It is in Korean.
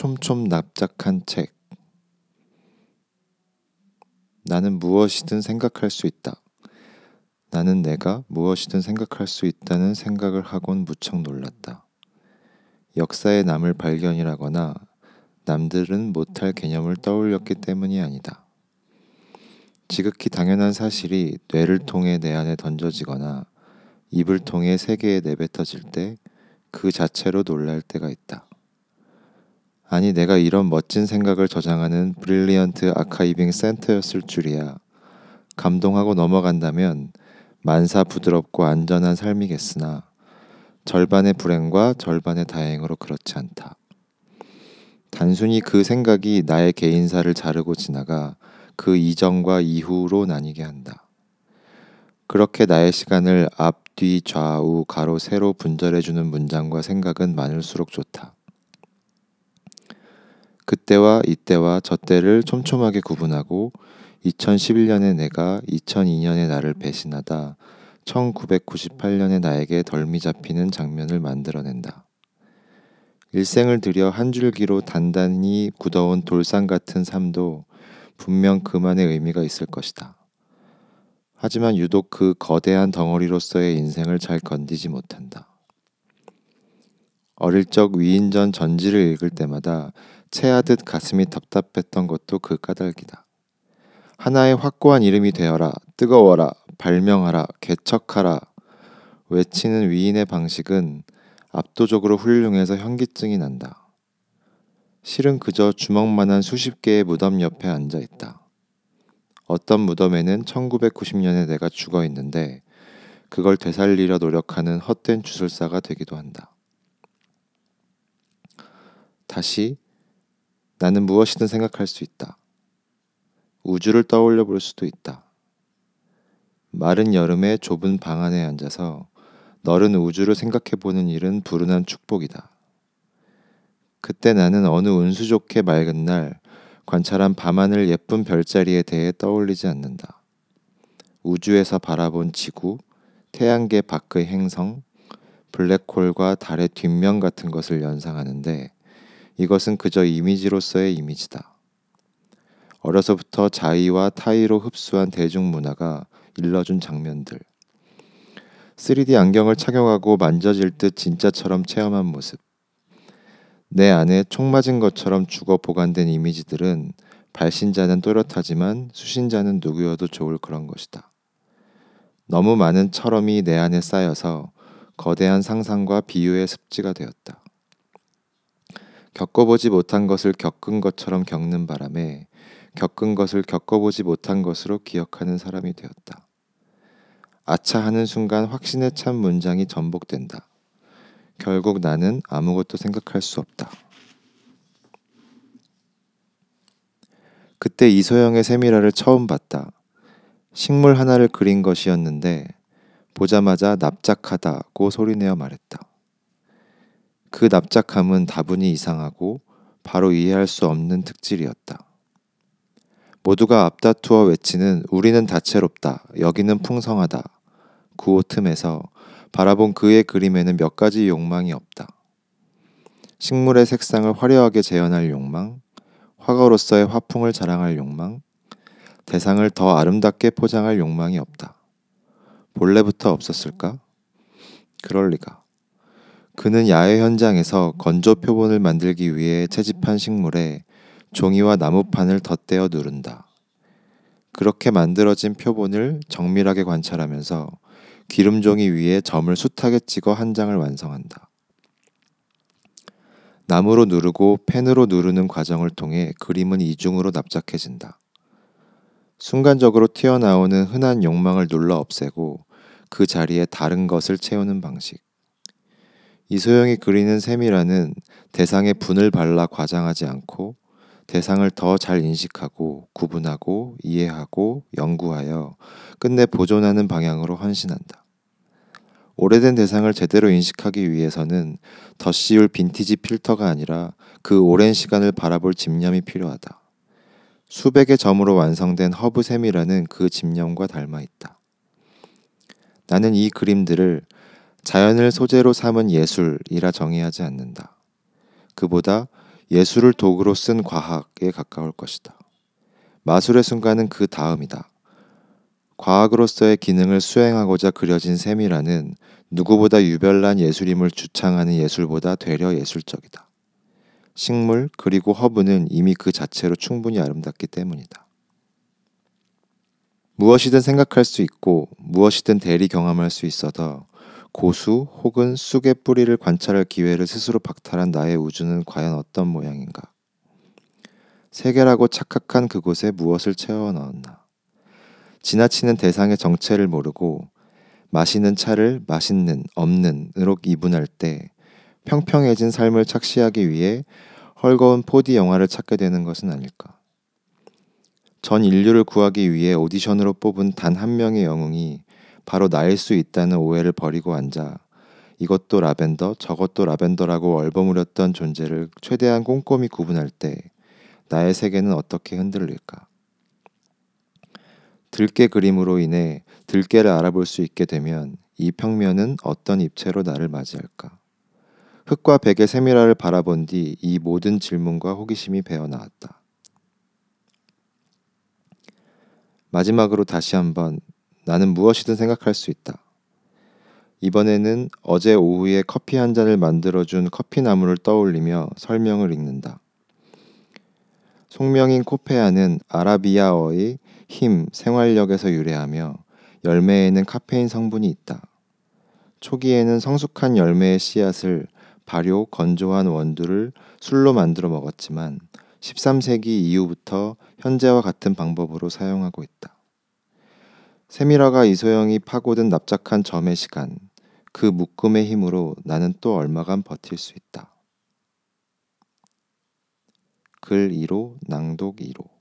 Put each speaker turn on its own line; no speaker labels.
촘촘 납작한 책. 나는 무엇이든 생각할 수 있다. 나는 내가 무엇이든 생각할 수 있다는 생각을 하곤 무척 놀랐다. 역사의 남을 발견이라거나 남들은 못할 개념을 떠올렸기 때문이 아니다. 지극히 당연한 사실이 뇌를 통해 내 안에 던져지거나 입을 통해 세계에 내뱉어질 때 그 자체로 놀랄 때가 있다. 아니 내가 이런 멋진 생각을 저장하는 brilliant archiving 센터였을 줄이야. 감동하고 넘어간다면 만사 부드럽고 안전한 삶이겠으나 절반의 불행과 절반의 다행으로 그렇지 않다. 단순히 그 생각이 나의 개인사를 자르고 지나가 그 이전과 이후로 나뉘게 한다. 그렇게 나의 시간을 앞, 뒤, 좌우, 가로, 세로 분절해주는 문장과 생각은 많을수록 좋다. 그때와 이때와 저때를 촘촘하게 구분하고 2011년의 내가 2002년의 나를 배신하다 1998년의 나에게 덜미 잡히는 장면을 만들어낸다. 일생을 들여 한 줄기로 단단히 굳어온 돌산 같은 삶도 분명 그만의 의미가 있을 것이다. 하지만 유독 그 거대한 덩어리로서의 인생을 잘 건디지 못한다. 어릴 적 위인전 전지를 읽을 때마다 체하듯 가슴이 답답했던 것도 그 까닭이다. 하나의 확고한 이름이 되어라, 뜨거워라, 발명하라, 개척하라 외치는 위인의 방식은 압도적으로 훌륭해서 현기증이 난다. 실은 그저 주먹만한 수십 개의 무덤 옆에 앉아 있다. 어떤 무덤에는 1990년에 내가 죽어 있는데 그걸 되살리려 노력하는 헛된 주술사가 되기도 한다. 다시 나는 무엇이든 생각할 수 있다. 우주를 떠올려 볼 수도 있다. 마른 여름의 좁은 방 안에 앉아서 너른 우주를 생각해 보는 일은 불운한 축복이다. 그때 나는 어느 운수 좋게 맑은 날 관찰한 밤하늘 예쁜 별자리에 대해 떠올리지 않는다. 우주에서 바라본 지구, 태양계 밖의 행성, 블랙홀과 달의 뒷면 같은 것을 연상하는데 이것은 그저 이미지로서의 이미지다. 어려서부터 자의와 타의로 흡수한 대중문화가 일러준 장면들. 3D 안경을 착용하고 만져질 듯 진짜처럼 체험한 모습. 내 안에 총 맞은 것처럼 죽어 보관된 이미지들은 발신자는 또렷하지만 수신자는 누구여도 좋을 그런 것이다. 너무 많은 철험이 내 안에 쌓여서 거대한 상상과 비유의 습지가 되었다. 겪어보지 못한 것을 겪은 것처럼 겪는 바람에 겪은 것을 겪어보지 못한 것으로 기억하는 사람이 되었다. 아차 하는 순간 확신에 찬 문장이 전복된다. 결국 나는 아무것도 생각할 수 없다. 그때 이소영의 세미라를 처음 봤다. 식물 하나를 그린 것이었는데 보자마자 납작하다고 소리내어 말했다. 그 납작함은 다분히 이상하고 바로 이해할 수 없는 특질이었다. 모두가 앞다투어 외치는 우리는 다채롭다. 여기는 풍성하다. 구호 틈에서 바라본 그의 그림에는 몇 가지 욕망이 없다. 식물의 색상을 화려하게 재현할 욕망, 화가로서의 화풍을 자랑할 욕망, 대상을 더 아름답게 포장할 욕망이 없다. 본래부터 없었을까? 그럴 리가. 그는 야외 현장에서 건조 표본을 만들기 위해 채집한 식물에 종이와 나무판을 덧대어 누른다. 그렇게 만들어진 표본을 정밀하게 관찰하면서 기름종이 위에 점을 숱하게 찍어 한 장을 완성한다. 나무로 누르고 펜으로 누르는 과정을 통해 그림은 이중으로 납작해진다. 순간적으로 튀어나오는 흔한 욕망을 눌러 없애고 그 자리에 다른 것을 채우는 방식. 이소영이 그리는 셈이라는 대상에 분을 발라 과장하지 않고 대상을 더 잘 인식하고 구분하고 이해하고 연구하여 끝내 보존하는 방향으로 헌신한다. 오래된 대상을 제대로 인식하기 위해서는 덧씌울 빈티지 필터가 아니라 그 오랜 시간을 바라볼 집념이 필요하다. 수백의 점으로 완성된 허브샘이라는 그 집념과 닮아 있다. 나는 이 그림들을 자연을 소재로 삼은 예술이라 정의하지 않는다. 그보다 예술을 도구로 쓴 과학에 가까울 것이다. 마술의 순간은 그 다음이다. 과학으로서의 기능을 수행하고자 그려진 셈이라는 누구보다 유별난 예술임을 주창하는 예술보다 되려 예술적이다. 식물 그리고 허브는 이미 그 자체로 충분히 아름답기 때문이다. 무엇이든 생각할 수 있고 무엇이든 대리 경험할 수 있어도 고수 혹은 쑥의 뿌리를 관찰할 기회를 스스로 박탈한 나의 우주는 과연 어떤 모양인가? 세계라고 착각한 그곳에 무엇을 채워 넣었나? 지나치는 대상의 정체를 모르고 마시는 차를 맛있는, 없는으로 이분할 때 평평해진 삶을 착시하기 위해 헐거운 4D 영화를 찾게 되는 것은 아닐까. 전 인류를 구하기 위해 오디션으로 뽑은 단 한 명의 영웅이 바로 나일 수 있다는 오해를 버리고 앉아 이것도 라벤더, 저것도 라벤더라고 얼버무렸던 존재를 최대한 꼼꼼히 구분할 때 나의 세계는 어떻게 흔들릴까? 들깨 그림으로 인해 들깨를 알아볼 수 있게 되면 이 평면은 어떤 입체로 나를 맞이할까? 흙과 백의 세밀화를 바라본 뒤 이 모든 질문과 호기심이 배어 나왔다. 마지막으로 다시 한번 나는 무엇이든 생각할 수 있다. 이번에는 어제 오후에 커피 한 잔을 만들어준 커피나무를 떠올리며 설명을 읽는다. 속명인 코페아는 아라비아어의 힘, 생활력에서 유래하며 열매에는 카페인 성분이 있다. 초기에는 성숙한 열매의 씨앗을 발효, 건조한 원두를 술로 만들어 먹었지만 13세기 이후부터 현재와 같은 방법으로 사용하고 있다. 세밀화가 이소영이 파고든 납작한 점의 시간, 그 묶음의 힘으로 나는 또 얼마간 버틸 수 있다. 글 2로 낭독 2로